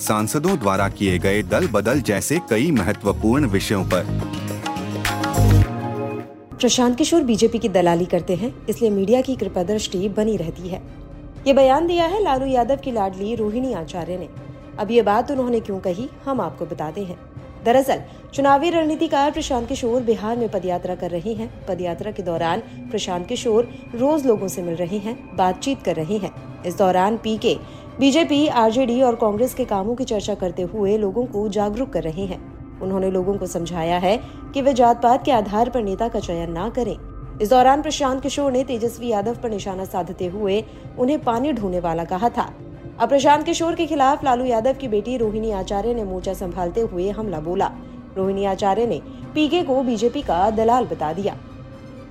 सांसदों द्वारा किए गए दल बदल जैसे कई महत्वपूर्ण विषयों पर। प्रशांत किशोर बीजेपी की दलाली करते हैं, इसलिए मीडिया की कृपा दृष्टि बनी रहती है। ये बयान दिया है लालू यादव की लाडली रोहिणी आचार्य ने। अब ये बात उन्होंने क्यों कही, हम आपको बताते हैं। दरअसल, चुनावी रणनीतिकार प्रशांत किशोर बिहार में पदयात्रा कर रहे हैं। पदयात्रा के दौरान प्रशांत किशोर रोज लोगों से मिल रहे हैं, बातचीत कर रहे हैं। इस दौरान पीके बीजेपी, आरजेडी और कांग्रेस के कामों की चर्चा करते हुए लोगों को जागरूक कर रहे हैं। उन्होंने लोगों को समझाया है कि वे जात पात के आधार पर नेता का चयन न करें। इस दौरान प्रशांत किशोर ने तेजस्वी यादव पर निशाना साधते हुए उन्हें पानी ढूँढने वाला कहा था। अब प्रशांत किशोर के खिलाफ लालू यादव की बेटी रोहिणी आचार्य ने मोर्चा संभालते हुए हमला बोला। रोहिणी आचार्य ने पीके को बीजेपी का दलाल बता दिया।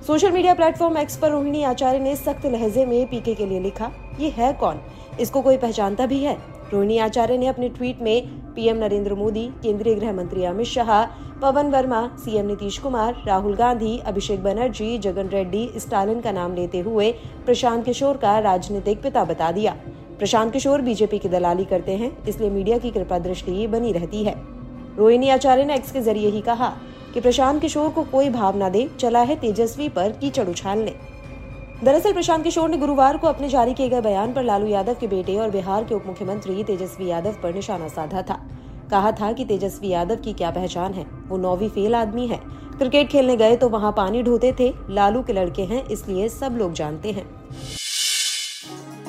सोशल मीडिया प्लेटफॉर्म एक्स पर रोहिणी आचार्य ने सख्त लहजे में पीके के लिए लिखा, ये है कौन? इसको कोई पहचानता भी है? रोहिणी आचार्य ने अपने ट्वीट में पीएम नरेंद्र मोदी, केंद्रीय गृह मंत्री अमित शाह, पवन वर्मा, सीएम नीतीश कुमार, राहुल गांधी, अभिषेक बनर्जी, जगन रेड्डी, स्टालिन का नाम लेते हुए प्रशांत किशोर का राजनीतिक पिता बता दिया। प्रशांत किशोर बीजेपी की दलाली करते हैं, इसलिए मीडिया की कृपा दृष्टि बनी रहती है। रोहिणी आचार्य ने एक्स के ज़रिए ही कहा कि प्रशांत किशोर को कोई भावना दे, चला है तेजस्वी पर कीचड़ उछालने। दरअसल प्रशांत किशोर ने गुरुवार को अपने जारी किए गए बयान पर लालू यादव के बेटे और बिहार के उप मुख्यमंत्री तेजस्वी यादव पर निशाना साधा था। कहा था कि तेजस्वी यादव की क्या पहचान है? वो नौवीं फेल आदमी है। क्रिकेट खेलने गए तो वहाँ पानी ढोते थे। लालू के लड़के हैं, इसलिए सब लोग जानते हैं।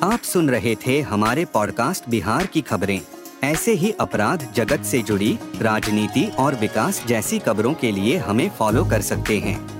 आप सुन रहे थे हमारे पॉडकास्ट बिहार की खबरें। ऐसे ही अपराध जगत से जुड़ी, राजनीति और विकास जैसी खबरों के लिए हमें फॉलो कर सकते हैं।